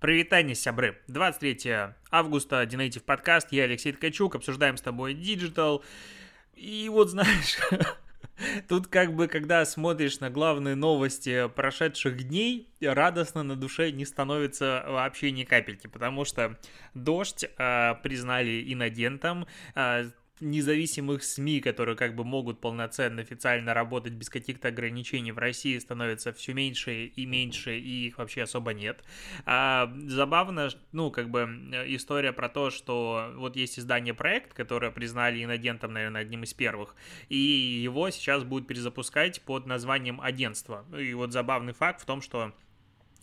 Прывітанне, сябры. 23 августа, DNative подкаст, я Алексей Ткачук, обсуждаем с тобой диджитал. И вот знаешь, тут как бы, когда смотришь на главные новости прошедших дней, радостно на душе не становится вообще ни капельки, потому что дождь э, признали иноагентом, э, независимых СМИ, которые как бы могут полноценно официально работать без каких-то ограничений в России, становится все меньше и меньше, и их вообще особо нет. А, забавно, ну, как бы история про то, что вот есть издание «Проект», которое признали инагентом, наверное, одним из первых, и его сейчас будут перезапускать под названием «Агентство». И вот забавный факт в том, что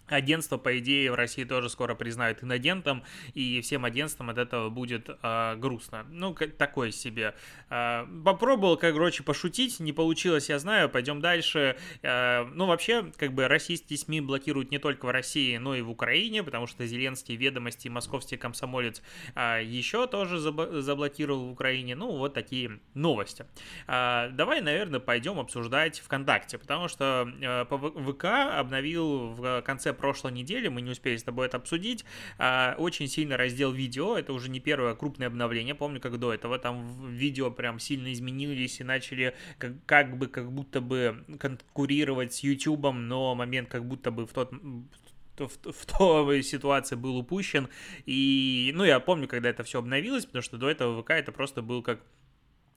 Агентство, по идее, в России тоже скоро признают инагентом, и всем агентствам от этого будет э, грустно. Ну, такой себе. Э, попробовал, как, короче, пошутить, не получилось, я знаю, пойдем дальше. Э, ну, вообще, как бы, российские СМИ блокируют не только в России, но и в Украине, потому что Зеленский ведомости московский комсомолец э, еще тоже заб- заблокировал в Украине. Ну, вот такие новости. Э, давай, наверное, пойдем обсуждать ВКонтакте, потому что э, ВК обновил в конце прошлой недели, мы не успели с тобой это обсудить, а, очень сильно раздел видео, это уже не первое крупное обновление, помню, как до этого там видео прям сильно изменились и начали как, как бы, как будто бы конкурировать с YouTube, но момент как будто бы в тот в, в той ситуации был упущен. И, ну, я помню, когда это все обновилось, потому что до этого ВК это просто был как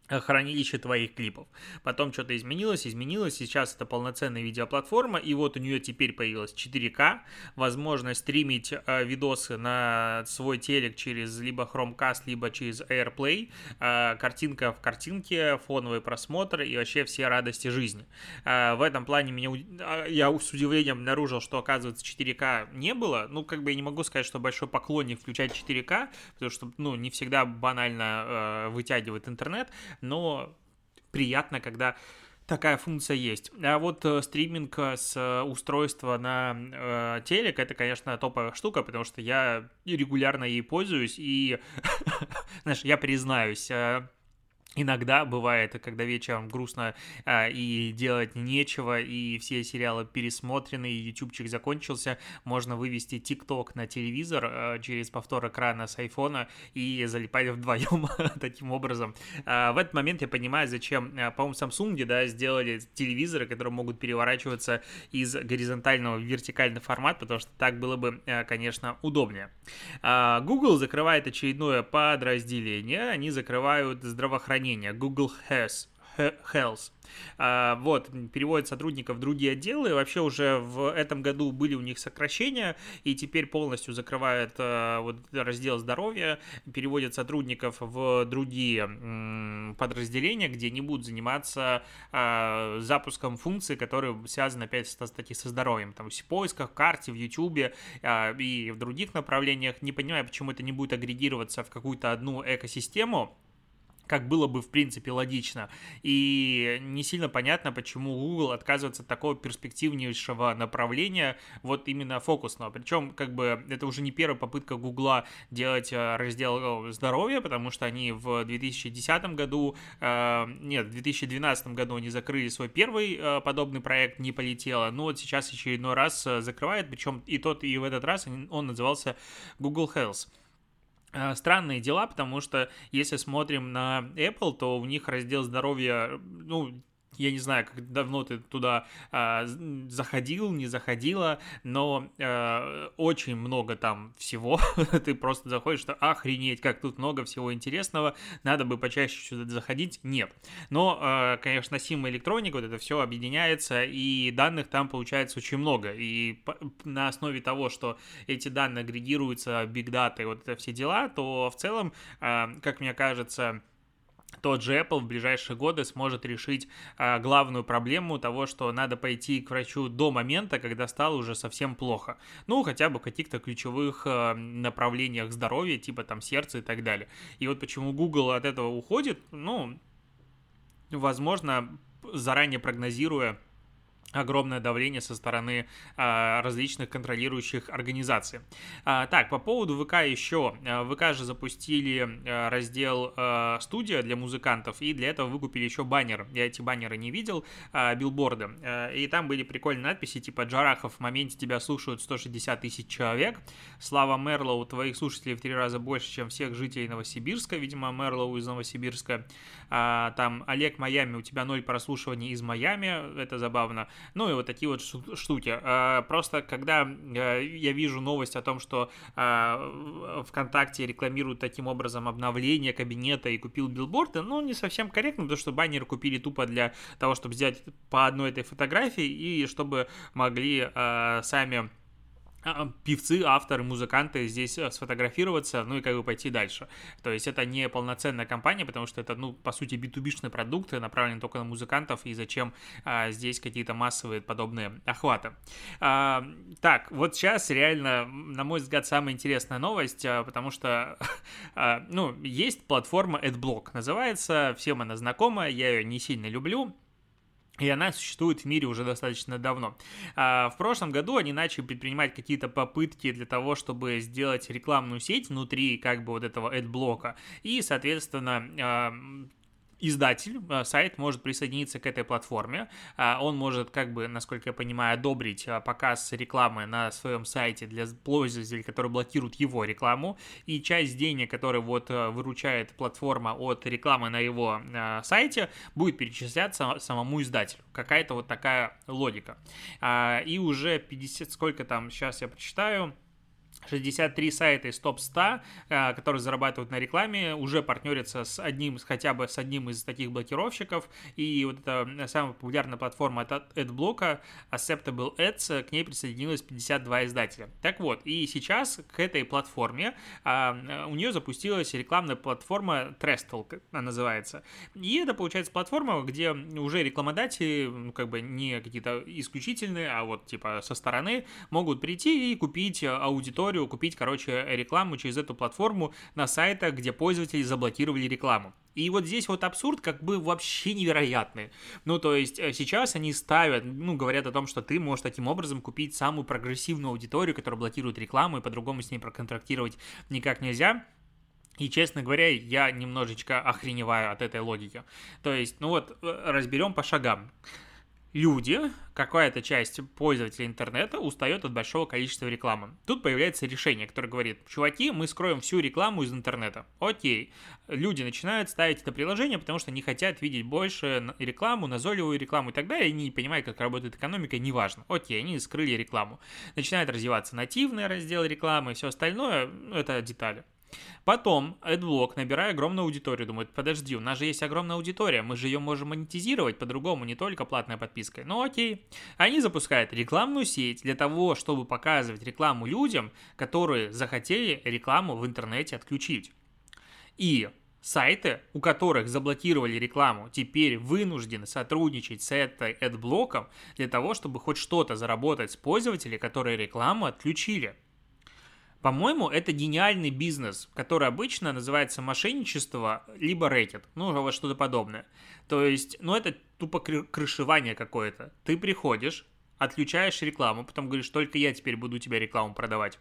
хранилище твоих клипов. Потом что-то изменилось, изменилось, сейчас это полноценная видеоплатформа, и вот у нее теперь появилась 4К, возможность стримить э, видосы на свой телек через либо Chromecast, либо через AirPlay, э, картинка в картинке, фоновый просмотр и вообще все радости жизни. Э, в этом плане меня, а, я с удивлением обнаружил, что оказывается 4К не было, ну как бы я не могу сказать, что большой поклонник включать 4К, потому что ну не всегда банально э, вытягивает интернет, но приятно, когда такая функция есть. А вот э, стриминг с э, устройства на э, телек, это, конечно, топовая штука, потому что я регулярно ей пользуюсь, и, знаешь, я признаюсь, э, Иногда бывает, когда вечером грустно а, и делать нечего, и все сериалы пересмотрены, и ютубчик закончился, можно вывести ТикТок на телевизор а, через повтор экрана с айфона и залипать вдвоем таким образом. А, в этот момент я понимаю, зачем, а, по-моему, Samsung да, сделали телевизоры, которые могут переворачиваться из горизонтального в вертикальный формат, потому что так было бы, а, конечно, удобнее. А, Google закрывает очередное подразделение, они закрывают здравоохранение здравоохранения, Google Has, Health. А, вот, переводят сотрудников в другие отделы. Вообще уже в этом году были у них сокращения, и теперь полностью закрывают а, вот раздел здоровья, переводят сотрудников в другие подразделения, где не будут заниматься а, запуском функций, которые связаны опять кстати, со здоровьем. Там в поисках, в карте, в YouTube и в других направлениях. Не понимаю, почему это не будет агрегироваться в какую-то одну экосистему, как было бы, в принципе, логично. И не сильно понятно, почему Google отказывается от такого перспективнейшего направления, вот именно фокусного. Причем, как бы, это уже не первая попытка Google делать э, раздел здоровья, потому что они в 2010 году, э, нет, в 2012 году они закрыли свой первый э, подобный проект, не полетело. Но вот сейчас очередной раз закрывает, причем и тот, и в этот раз он назывался Google Health. Э, странные дела, потому что если смотрим на Apple, то у них раздел здоровья, ну, я не знаю, как давно ты туда э, заходил, не заходила, но э, очень много там всего. ты просто заходишь, что охренеть, как тут много всего интересного, надо бы почаще сюда заходить. Нет. Но, э, конечно, Sim Electronic, вот это все объединяется, и данных там получается очень много. И на основе того, что эти данные агрегируются, и вот это все дела, то в целом, э, как мне кажется, тот же Apple в ближайшие годы сможет решить а, главную проблему того, что надо пойти к врачу до момента, когда стало уже совсем плохо. Ну, хотя бы в каких-то ключевых а, направлениях здоровья, типа там сердца и так далее. И вот почему Google от этого уходит, ну, возможно, заранее прогнозируя огромное давление со стороны а, различных контролирующих организаций. А, так, по поводу ВК еще. А, ВК же запустили а, раздел а, студия для музыкантов, и для этого выкупили еще баннер. Я эти баннеры не видел, а, билборды. А, и там были прикольные надписи, типа «Джарахов, в моменте тебя слушают 160 тысяч человек», «Слава Мерлоу, твоих слушателей в три раза больше, чем всех жителей Новосибирска», видимо, Мерлоу из Новосибирска. А, там «Олег Майами, у тебя ноль прослушиваний из Майами», это забавно. Ну и вот такие вот штуки. А, просто когда э, я вижу новость о том, что а, ВКонтакте рекламируют таким образом обновление кабинета и купил билборды, ну не совсем корректно, потому что баннеры купили тупо для того, чтобы сделать по одной этой фотографии и чтобы могли а, сами певцы, авторы, музыканты здесь э, сфотографироваться, ну и как бы пойти дальше. То есть это не полноценная компания, потому что это, ну, по сути, b продукты, направлены только на музыкантов, и зачем а, здесь какие-то массовые подобные охваты. А, так, вот сейчас реально, на мой взгляд, самая интересная новость, а, потому что, а, ну, есть платформа AdBlock, называется, всем она знакома, я ее не сильно люблю, и она существует в мире уже достаточно давно. А, в прошлом году они начали предпринимать какие-то попытки для того, чтобы сделать рекламную сеть внутри как бы вот этого ad-блока. И, соответственно, а, издатель, э, сайт может присоединиться к этой платформе. А, он может, как бы, насколько я понимаю, одобрить э, показ рекламы на своем сайте для пользователей, которые блокируют его рекламу. И часть денег, которые вот э, выручает платформа от рекламы на его сайте, будет перечисляться самому издателю. Какая-то вот такая логика. А, и уже 50, сколько там, сейчас я прочитаю, 63 сайта из топ-100, э, которые зарабатывают на рекламе, уже партнерятся с одним, хотя бы с одним из таких блокировщиков, и вот эта самая популярная платформа от AdBlock, Acceptable Ads, к ней присоединилось 52 издателя. Так вот, и сейчас к этой платформе а, у нее запустилась рекламная платформа Trestle, она называется. И это, получается, платформа, где уже рекламодатели, ну, как бы не какие-то исключительные, а вот типа со стороны, могут прийти и купить аудиторию аудиторию, купить, короче, рекламу через эту платформу на сайтах, где пользователи заблокировали рекламу. И вот здесь вот абсурд как бы вообще невероятный. Ну, то есть э, сейчас они ставят, ну, говорят о том, что ты можешь таким образом купить самую прогрессивную аудиторию, которая блокирует рекламу, и по-другому с ней проконтрактировать никак нельзя. И, честно говоря, я немножечко охреневаю от этой логики. То есть, ну вот, э, разберем по шагам люди, какая-то часть пользователей интернета устает от большого количества рекламы. Тут появляется решение, которое говорит, чуваки, мы скроем всю рекламу из интернета. Окей. Люди начинают ставить это приложение, потому что не хотят видеть больше рекламу, назойливую рекламу и так далее, они не понимают, как работает экономика, неважно. Окей, они скрыли рекламу. Начинает развиваться нативный раздел рекламы и все остальное, это детали. Потом AdBlock, набирая огромную аудиторию, думает, подожди, у нас же есть огромная аудитория, мы же ее можем монетизировать по-другому, не только платной подпиской. Ну окей. Они запускают рекламную сеть для того, чтобы показывать рекламу людям, которые захотели рекламу в интернете отключить. И сайты, у которых заблокировали рекламу, теперь вынуждены сотрудничать с этой AdBlock для того, чтобы хоть что-то заработать с пользователей, которые рекламу отключили. По-моему, это гениальный бизнес, который обычно называется мошенничество либо рэкет, ну, вот что-то подобное. То есть, ну, это тупо крышевание какое-то. Ты приходишь, отключаешь рекламу, потом говоришь, только я теперь буду тебе рекламу продавать.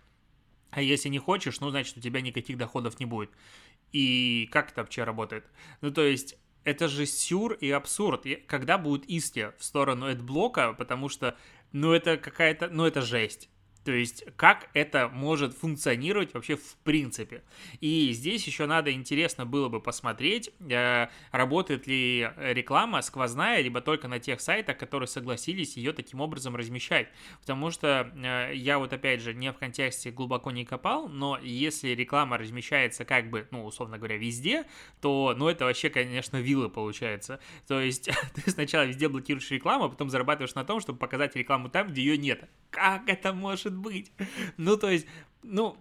А если не хочешь, ну, значит, у тебя никаких доходов не будет. И как это вообще работает? Ну, то есть, это же сюр и абсурд. Когда будет исти в сторону блока, потому что, ну, это какая-то, ну, это жесть. То есть, как это может функционировать вообще в принципе. И здесь еще надо интересно было бы посмотреть, э, работает ли реклама сквозная, либо только на тех сайтах, которые согласились ее таким образом размещать. Потому что э, я вот опять же не в контексте глубоко не копал, но если реклама размещается как бы, ну, условно говоря, везде, то, ну, это вообще, конечно, виллы получается. То есть, ты сначала везде блокируешь рекламу, а потом зарабатываешь на том, чтобы показать рекламу там, где ее нет. Как это может быть? Ну, то есть, ну,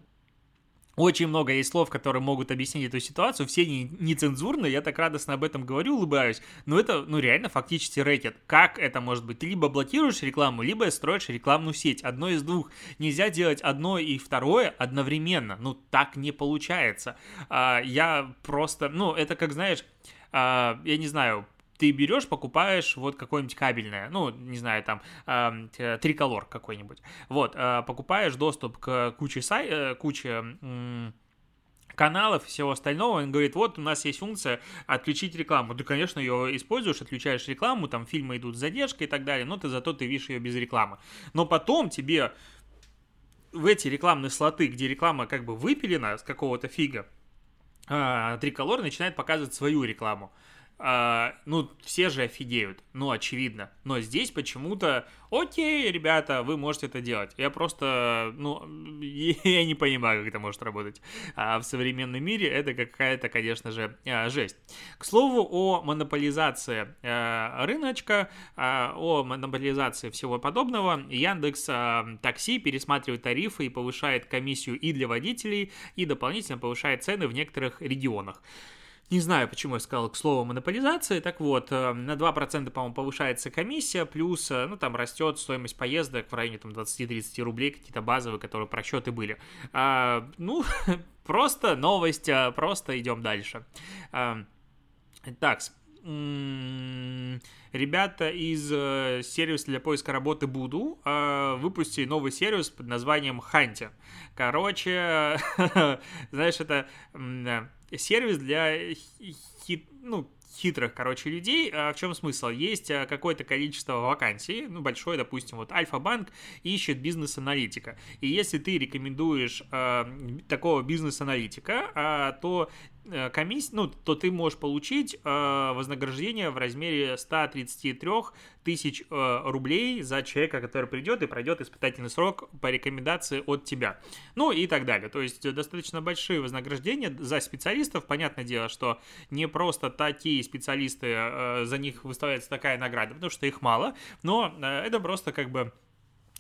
очень много есть слов, которые могут объяснить эту ситуацию, все не, нецензурные, я так радостно об этом говорю, улыбаюсь, но это, ну, реально фактически рэкет. Как это может быть? Ты либо блокируешь рекламу, либо строишь рекламную сеть, одно из двух. Нельзя делать одно и второе одновременно, ну, так не получается. А, я просто, ну, это как, знаешь, а, я не знаю, ты берешь, покупаешь вот какое-нибудь кабельное, ну, не знаю, там, э, триколор какой-нибудь, вот, э, покупаешь доступ к куче, сай, э, куче э, каналов и всего остального, он говорит, вот у нас есть функция отключить рекламу. Ты, конечно, ее используешь, отключаешь рекламу, там фильмы идут с задержкой и так далее, но ты зато ты видишь ее без рекламы. Но потом тебе в эти рекламные слоты, где реклама как бы выпилена с какого-то фига, а, Триколор начинает показывать свою рекламу. А, ну, все же офигеют, ну, очевидно. Но здесь почему-то, окей, ребята, вы можете это делать. Я просто, ну, я не понимаю, как это может работать. А в современном мире это какая-то, конечно же, а, жесть. К слову о монополизации а, рыночка, а, о монополизации всего подобного, Яндекс Такси пересматривает тарифы и повышает комиссию и для водителей, и дополнительно повышает цены в некоторых регионах. Не знаю, почему я сказал к слову монополизации. Так вот, э, на 2%, по-моему, повышается комиссия, плюс, э, ну, там растет стоимость поездок в районе там 20-30 рублей, какие-то базовые, которые просчеты были. А, ну, просто новость, а, просто идем дальше. А, так, ребята из э, сервиса для поиска работы Буду э, выпустили новый сервис под названием Ханти. Короче, знаешь, это сервис для хит, ну, хитрых, короче, людей. А в чем смысл? Есть а, какое-то количество вакансий, ну, большое, допустим, вот Альфа-банк ищет бизнес-аналитика. И если ты рекомендуешь э, такого бизнес-аналитика, э, то Э, комиссия, ну, то ты можешь получить э, вознаграждение в размере 133 тысяч э, рублей за человека, который придет и пройдет испытательный срок по рекомендации от тебя. Ну и так далее. То есть достаточно большие вознаграждения за специалистов. Понятное дело, что не просто такие специалисты, э, за них выставляется такая награда, потому что их мало, но э, это просто как бы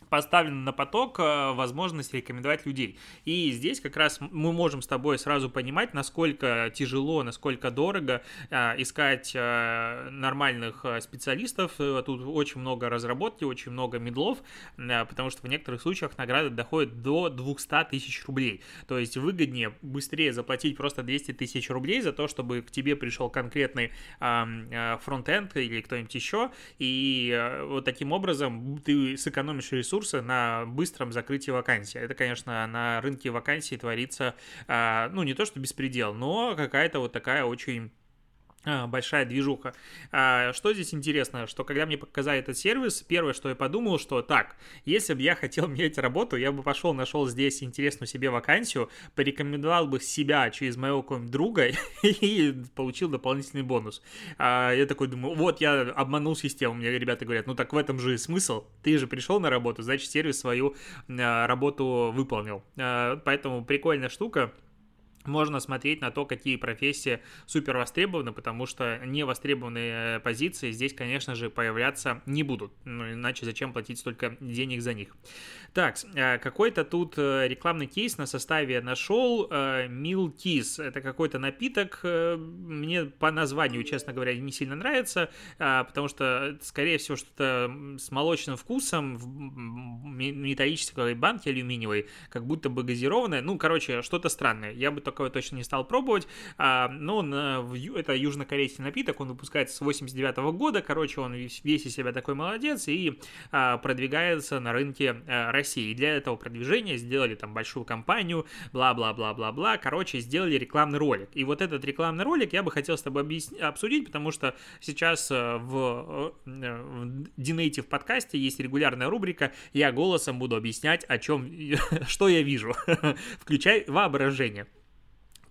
поставлена на поток э, возможность рекомендовать людей. И здесь как раз мы можем с тобой сразу понимать, насколько тяжело, насколько дорого э, искать э, нормальных специалистов. Тут очень много разработки, очень много медлов, потому что в некоторых случаях награды доходят до 200 тысяч рублей. То есть выгоднее быстрее заплатить просто 200 тысяч рублей за то, чтобы к тебе пришел конкретный фронтенд или кто-нибудь еще, и вот таким образом ты сэкономишь ресурс ресурсы на быстром закрытии вакансии. Это, конечно, на рынке вакансий творится, а, ну, не то что беспредел, но какая-то вот такая очень большая движуха. А, что здесь интересно, что когда мне показали этот сервис, первое, что я подумал, что так, если бы я хотел менять работу, я бы пошел, нашел здесь интересную себе вакансию, порекомендовал бы себя через моего какого-нибудь друга и получил дополнительный бонус. А, я такой думаю, вот я обманул систему, мне ребята говорят, ну так в этом же смысл, ты же пришел на работу, значит сервис свою работу выполнил. Поэтому прикольная штука можно смотреть на то, какие профессии супер востребованы, потому что невостребованные позиции здесь, конечно же, появляться не будут. Ну, иначе зачем платить столько денег за них? Так, э, какой-то тут э, рекламный кейс на составе нашел. Мил э, Kiss. Это какой-то напиток. Мне по названию, честно говоря, не сильно нравится, потому что, скорее всего, что-то с молочным вкусом в металлической банке алюминиевой, как будто бы газированное. Ну, короче, что-то странное. Я бы только такое точно не стал пробовать, а, но на, это южнокорейский напиток, он выпускается с 89 -го года, короче, он весь, из себя такой молодец и а, продвигается на рынке а, России. И для этого продвижения сделали там большую кампанию, бла-бла-бла-бла-бла, короче, сделали рекламный ролик. И вот этот рекламный ролик я бы хотел с тобой объяснить, обсудить, потому что сейчас э, в, э, в D-Native подкасте есть регулярная рубрика «Я голосом буду объяснять, о чем, что я вижу». Включай воображение.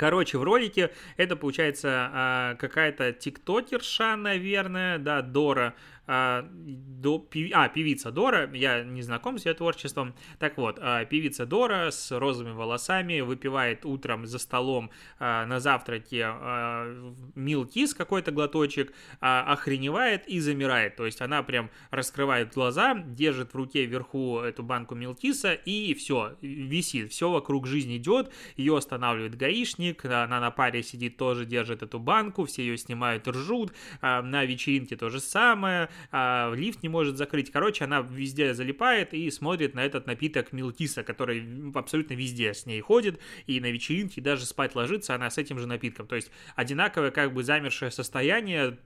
Короче, в ролике это получается а, какая-то тиктокерша, наверное, да, Дора, а, до, а, певица Дора, я не знаком с ее творчеством, так вот, а, певица Дора с розовыми волосами выпивает утром за столом а, на завтраке а, милкис какой-то глоточек, а, охреневает и замирает, то есть она прям раскрывает глаза, держит в руке вверху эту банку милкиса и все, висит, все вокруг жизни идет, ее останавливает гаишник, она на паре сидит, тоже держит эту банку, все ее снимают, ржут, на вечеринке то же самое, а, лифт не может закрыть. Короче, она везде залипает и смотрит на этот напиток Милкиса, который абсолютно везде с ней ходит, и на вечеринке даже спать ложится она с этим же напитком. То есть одинаковое как бы замершее состояние,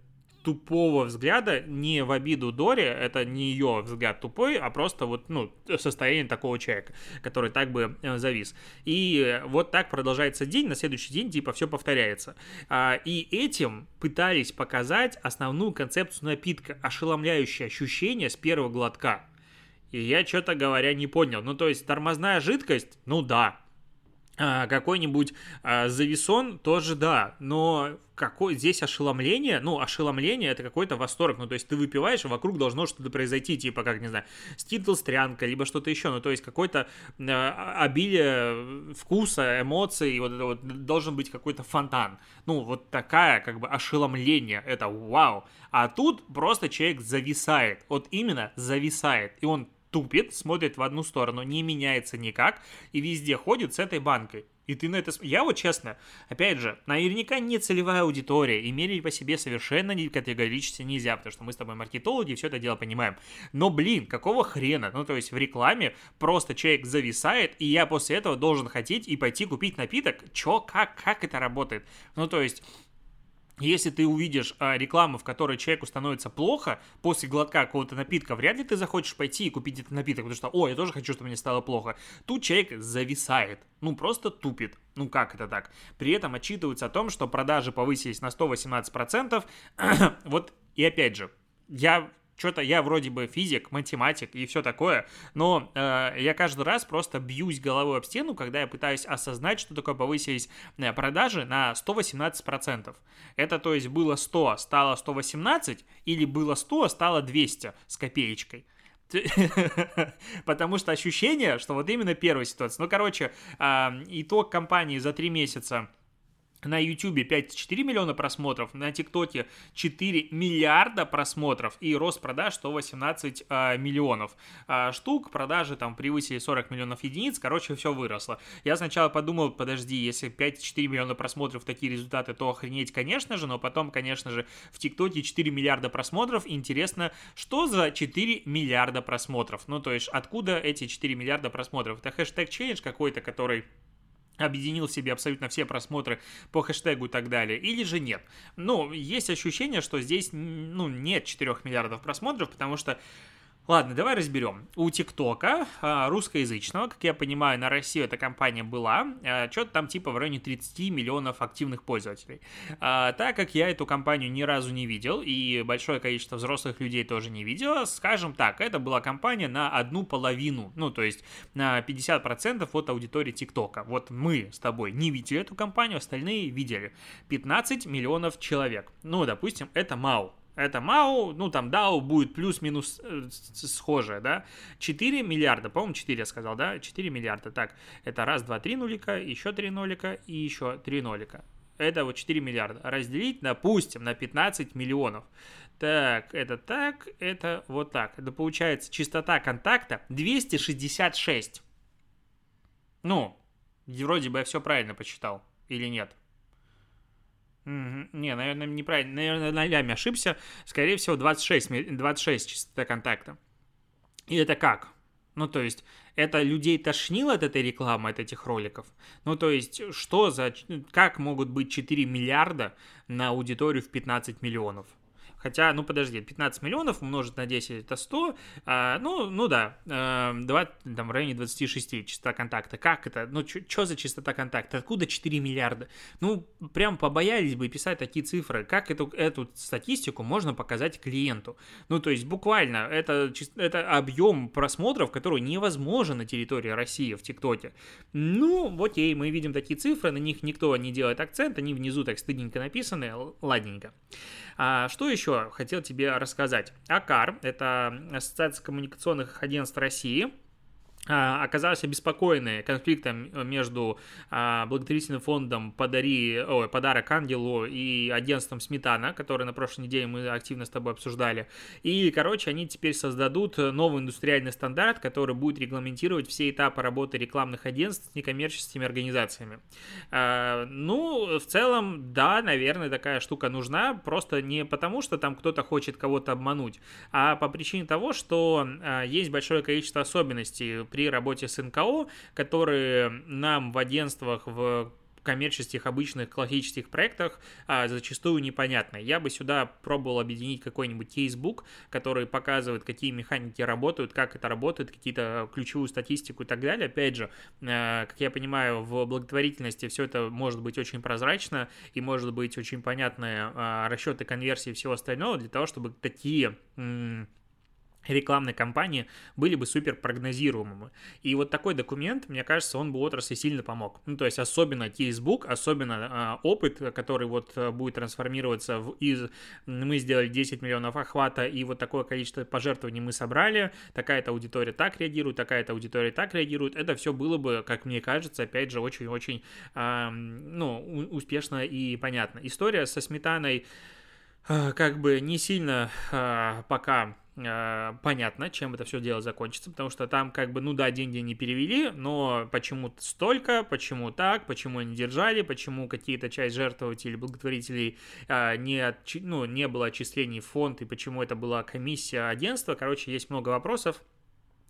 тупого взгляда, не в обиду Дори, это не ее взгляд тупой, а просто вот, ну, состояние такого человека, который так бы э, завис. И вот так продолжается день, на следующий день типа все повторяется. А, и этим пытались показать основную концепцию напитка, ошеломляющее ощущение с первого глотка. И я, что-то говоря, не понял. Ну, то есть, тормозная жидкость, ну да, какой-нибудь а, зависон тоже да, но какое здесь ошеломление, ну, ошеломление это какой-то восторг, ну, то есть ты выпиваешь, и вокруг должно что-то произойти, типа, как, не знаю, ститл стрянка, либо что-то еще, ну, то есть какое-то э, обилие вкуса, эмоций, вот это вот должен быть какой-то фонтан, ну, вот такая, как бы, ошеломление, это вау, а тут просто человек зависает, вот именно зависает, и он тупит, смотрит в одну сторону, не меняется никак и везде ходит с этой банкой. И ты на это... Я вот честно, опять же, наверняка не целевая аудитория, и мерить по себе совершенно не категорически нельзя, потому что мы с тобой маркетологи, все это дело понимаем. Но, блин, какого хрена? Ну, то есть в рекламе просто человек зависает, и я после этого должен хотеть и пойти купить напиток? Чё, как, как это работает? Ну, то есть если ты увидишь а, рекламу, в которой человеку становится плохо после глотка какого-то напитка, вряд ли ты захочешь пойти и купить этот напиток, потому что, о, я тоже хочу, чтобы мне стало плохо. Тут человек зависает, ну просто тупит. Ну как это так? При этом отчитываются о том, что продажи повысились на 118%. вот и опять же, я что-то я вроде бы физик, математик и все такое, но э, я каждый раз просто бьюсь головой об стену, когда я пытаюсь осознать, что такое повысились э, продажи на 118%. Это то есть было 100, стало 118, или было 100, стало 200 с копеечкой. Потому что ощущение, что вот именно первая ситуация. Ну, короче, э, итог компании за три месяца на YouTube 5,4 миллиона просмотров, на ТикТоке 4 миллиарда просмотров и рост продаж 118 а, миллионов а, штук, продажи там превысили 40 миллионов единиц, короче, все выросло. Я сначала подумал, подожди, если 5,4 миллиона просмотров такие результаты, то охренеть, конечно же, но потом, конечно же, в ТикТоке 4 миллиарда просмотров, интересно, что за 4 миллиарда просмотров? Ну, то есть, откуда эти 4 миллиарда просмотров? Это хэштег челлендж какой-то, который объединил в себе абсолютно все просмотры по хэштегу и так далее, или же нет. Ну, есть ощущение, что здесь, ну, нет 4 миллиардов просмотров, потому что Ладно, давай разберем. У ТикТока, а, русскоязычного, как я понимаю, на Россию эта компания была, а, что-то там типа в районе 30 миллионов активных пользователей. А, так как я эту компанию ни разу не видел, и большое количество взрослых людей тоже не видело, скажем так, это была компания на одну половину, ну, то есть на 50% от аудитории ТикТока. Вот мы с тобой не видели эту компанию, остальные видели. 15 миллионов человек. Ну, допустим, это мало это МАУ, ну там DAO будет плюс-минус э, схожее, да, 4 миллиарда, по-моему, 4 я сказал, да, 4 миллиарда, так, это раз, два, три нулика, еще три нолика и еще три нолика. Это вот 4 миллиарда. Разделить, допустим, на 15 миллионов. Так, это так, это вот так. Это получается частота контакта 266. Ну, вроде бы я все правильно посчитал. Или нет? Не, наверное, неправильно. Наверное, на ляме ошибся. Скорее всего, 26, 26 частота контакта. И это как? Ну, то есть, это людей тошнило от этой рекламы, от этих роликов? Ну, то есть, что за... Как могут быть 4 миллиарда на аудиторию в 15 миллионов? Хотя, ну подожди, 15 миллионов умножить на 10 это 100. А, ну, ну да, а, 2, там в районе 26 частота контакта. Как это? Ну, что за частота контакта? Откуда 4 миллиарда? Ну, прям побоялись бы писать такие цифры. Как эту, эту статистику можно показать клиенту? Ну, то есть буквально это, это объем просмотров, который невозможен на территории России в ТикТоке. Ну, вот и мы видим такие цифры, на них никто не делает акцент, они внизу так стыдненько написаны, ладненько. А что еще хотел тебе рассказать? АКАР – это Ассоциация коммуникационных агентств России – оказались обеспокоены конфликтом между а, благотворительным фондом «Подари», ой, «Подарок ангелу» и агентством «Сметана», который на прошлой неделе мы активно с тобой обсуждали. И, короче, они теперь создадут новый индустриальный стандарт, который будет регламентировать все этапы работы рекламных агентств с некоммерческими организациями. А, ну, в целом, да, наверное, такая штука нужна, просто не потому, что там кто-то хочет кого-то обмануть, а по причине того, что есть большое количество особенностей при работе с НКО, которые нам в агентствах, в коммерческих, обычных, классических проектах а, зачастую непонятно. Я бы сюда пробовал объединить какой-нибудь кейсбук, который показывает, какие механики работают, как это работает, какие-то ключевую статистику и так далее. Опять же, а, как я понимаю, в благотворительности все это может быть очень прозрачно и может быть очень понятные а, расчеты конверсии и всего остального для того, чтобы такие рекламной кампании были бы супер прогнозируемыми. И вот такой документ, мне кажется, он бы отрасли сильно помог. Ну, то есть особенно кейсбук, особенно э, опыт, который вот э, будет трансформироваться в из мы сделали 10 миллионов охвата и вот такое количество пожертвований мы собрали, такая-то аудитория так реагирует, такая-то аудитория так реагирует, это все было бы, как мне кажется, опять же, очень-очень э, ну, успешно и понятно. История со сметаной э, как бы не сильно э, пока Э, понятно, чем это все дело закончится, потому что там как бы, ну да, деньги не перевели, но почему столько, почему так, почему они держали, почему какие-то часть жертвователей, благотворителей э, не, отчи, ну, не было отчислений в фонд, и почему это была комиссия агентства, короче, есть много вопросов,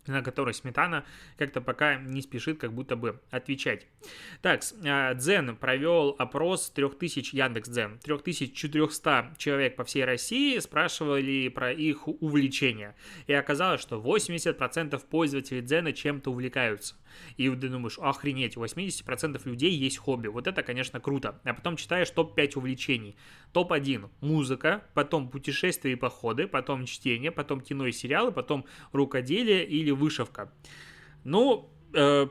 на который Сметана как-то пока не спешит как будто бы отвечать. Так, а, Дзен провел опрос 3000, Яндекс Дзен, 3400 человек по всей России спрашивали про их увлечения. И оказалось, что 80% пользователей Дзена чем-то увлекаются. И ты думаешь, охренеть, у 80% людей есть хобби. Вот это, конечно, круто. А потом читаешь топ-5 увлечений. Топ-1 – музыка, потом путешествия и походы, потом чтение, потом кино и сериалы, потом рукоделие или вышивка. Ну, э,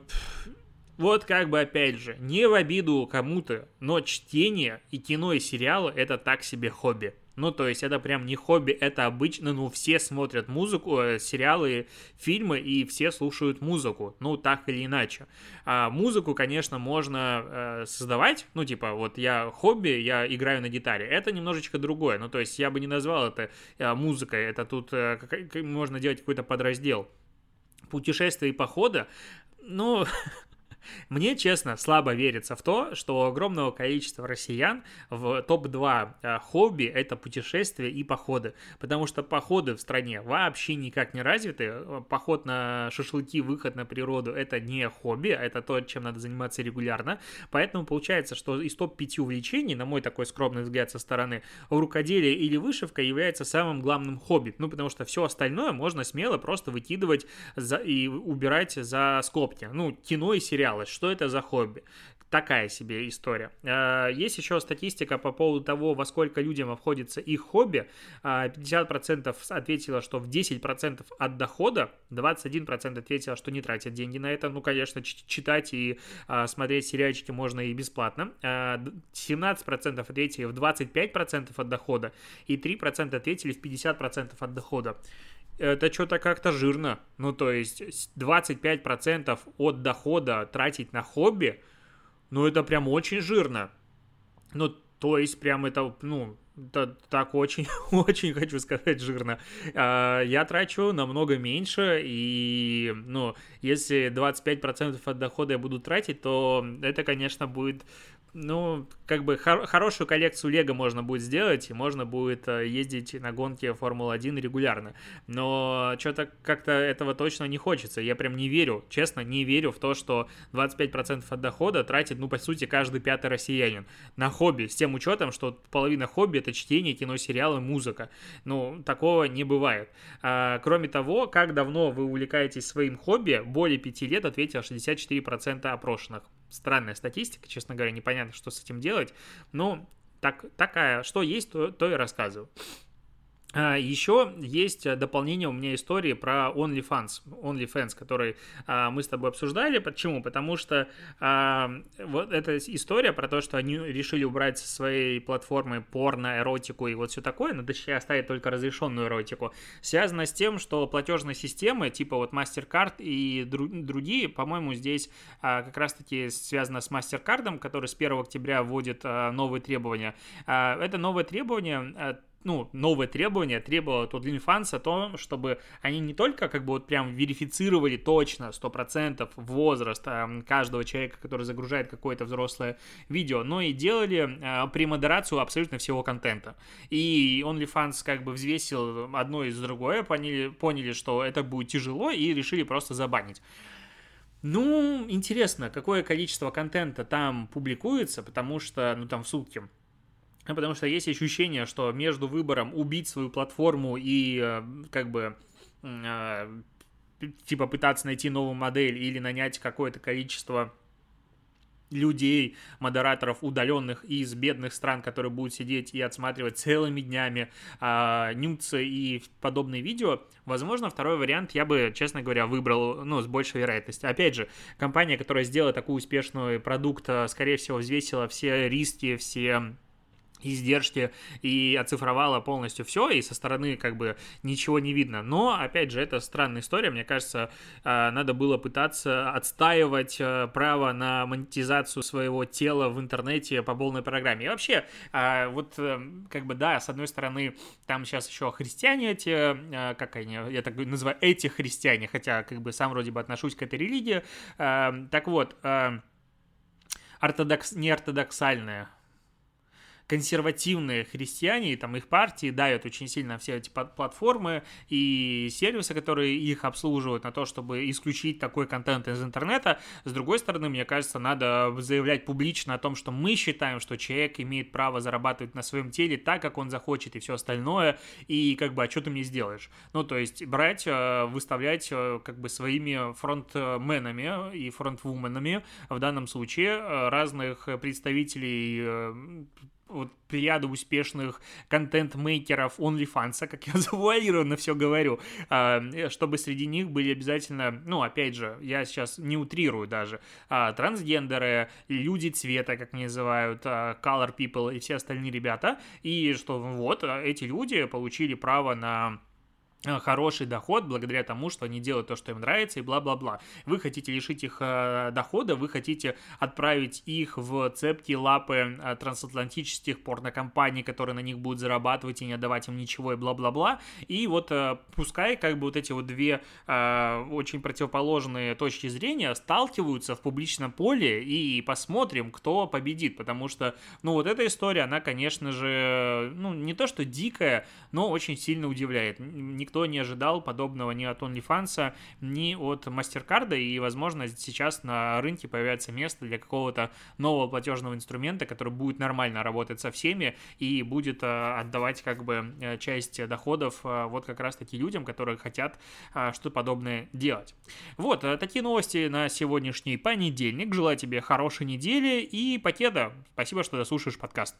вот как бы опять же, не в обиду кому-то, но чтение и кино и сериалы – это так себе хобби. Ну, то есть это прям не хобби, это обычно, ну, все смотрят музыку, э, сериалы, фильмы, и все слушают музыку, ну, так или иначе. А музыку, конечно, можно э, создавать, ну, типа, вот я хобби, я играю на гитаре, это немножечко другое, ну, то есть я бы не назвал это э, музыкой, это тут э, как, можно делать какой-то подраздел. Путешествия и похода, ну, Мне, честно, слабо верится в то, что у огромного количества россиян в топ-2 э, хобби это путешествия и походы. Потому что походы в стране вообще никак не развиты. Поход на шашлыки, выход на природу это не хобби, а это то, чем надо заниматься регулярно. Поэтому получается, что из топ-5 увлечений, на мой такой скромный взгляд со стороны, рукоделие или вышивка является самым главным хобби. Ну, потому что все остальное можно смело просто выкидывать за, и убирать за скобки. Ну, кино и сериал понравилось, что это за хобби. Такая себе история. А, есть еще статистика по поводу того, во сколько людям обходится их хобби. 50% а, ответило, что в 10% от дохода, 21% ответило, что не тратят деньги на это. Ну, конечно, читать и а, смотреть сериальчики можно и бесплатно. 17% ответили в 25% от дохода, и 3% ответили в 50% от дохода это что-то как-то жирно. Ну, то есть 25% от дохода тратить на хобби, ну, это прям очень жирно. Ну, то есть прям это, ну, это так очень, очень хочу сказать жирно. А, я трачу намного меньше, и, ну, если 25% от дохода я буду тратить, то это, конечно, будет ну, как бы хор- хорошую коллекцию Лего можно будет сделать, и можно будет э, ездить на гонки Формулы-1 регулярно. Но что-то как-то этого точно не хочется. Я прям не верю, честно, не верю в то, что 25% от дохода тратит, ну, по сути, каждый пятый россиянин на хобби, с тем учетом, что половина хобби — это чтение, кино, сериалы, музыка. Ну, такого не бывает. А, кроме того, как давно вы увлекаетесь своим хобби, более 5 лет ответило 64% опрошенных странная статистика, честно говоря, непонятно, что с этим делать. Но так, такая, что есть, то, то и рассказываю. А, Еще есть дополнение у меня истории про OnlyFans, OnlyFans, который а, мы с тобой обсуждали. Почему? Потому что а, вот эта история про то, что они решили убрать со своей платформы порно, эротику и вот все такое, но точнее оставить только разрешенную эротику, связана с тем, что платежные системы типа вот MasterCard и дру- другие, по-моему, здесь как раз-таки связано с MasterCard, который с 1 октября вводит новые требования. Это новое требование ну, новое требование требовало от OnlyFans о том, чтобы они не только как бы вот прям верифицировали точно 100% возраст э, каждого человека, который загружает какое-то взрослое видео, но и делали э, премодерацию абсолютно всего контента. И OnlyFans как бы взвесил одно из другое, поняли, поняли, что это будет тяжело и решили просто забанить. Ну, интересно, какое количество контента там публикуется, потому что, ну, там в сутки. Потому что есть ощущение, что между выбором убить свою платформу и э, как бы э, типа пытаться найти новую модель или нанять какое-то количество людей, модераторов удаленных из бедных стран, которые будут сидеть и отсматривать целыми днями а, нюцы и подобные видео, возможно, второй вариант я бы, честно говоря, выбрал, ну, с большей вероятностью. Опять же, компания, которая сделала такой успешный продукт, а, скорее всего, взвесила все риски, все издержки и оцифровала полностью все, и со стороны как бы ничего не видно. Но, опять же, это странная история. Мне кажется, а, надо было пытаться отстаивать а, право на монетизацию своего тела в интернете по полной программе. И вообще, а, вот э, как бы, да, с одной стороны, там сейчас еще христиане эти, как они, я так называю, эти христиане, хотя как бы сам вроде бы отношусь к этой религии. Так вот, ортодокс, неортодоксальная консервативные христиане, и там их партии давят очень сильно все эти платформы и сервисы, которые их обслуживают на то, чтобы исключить такой контент из интернета. С другой стороны, мне кажется, надо заявлять публично о том, что мы считаем, что человек имеет право зарабатывать на своем теле так, как он захочет, и все остальное, и как бы, а что ты мне сделаешь? Ну, то есть брать, э, выставлять э, как бы своими фронтменами и фронтвуменами в данном случае э, разных представителей вот плеяду успешных контент-мейкеров OnlyFans, как я завуалированно все говорю, а, чтобы среди них были обязательно, ну, опять же, я сейчас не утрирую даже, а, трансгендеры, люди цвета, как они называют, а, color people и все остальные ребята, и что вот эти люди получили право на Э, хороший доход благодаря тому, что они делают то, что им нравится, и бла-бла-бла. Вы хотите лишить их э, дохода, вы хотите отправить их в цепкие лапы э, трансатлантических порнокомпаний, которые на них будут зарабатывать и не отдавать им ничего, и бла-бла-бла. И вот э, пускай как бы вот эти вот две э, очень противоположные точки зрения сталкиваются в публичном поле, и посмотрим, кто победит, потому что, ну, вот эта история, она, конечно же, ну, не то что дикая, но очень сильно удивляет. Никто никто не ожидал подобного ни от OnlyFans, ни от MasterCard, и, возможно, сейчас на рынке появится место для какого-то нового платежного инструмента, который будет нормально работать со всеми и будет э, отдавать как бы э, часть доходов э, вот как раз-таки людям, которые хотят что-то подобное делать. Вот, такие новости на сегодняшний понедельник. Желаю тебе хорошей недели и покеда. Спасибо, что дослушаешь подкаст.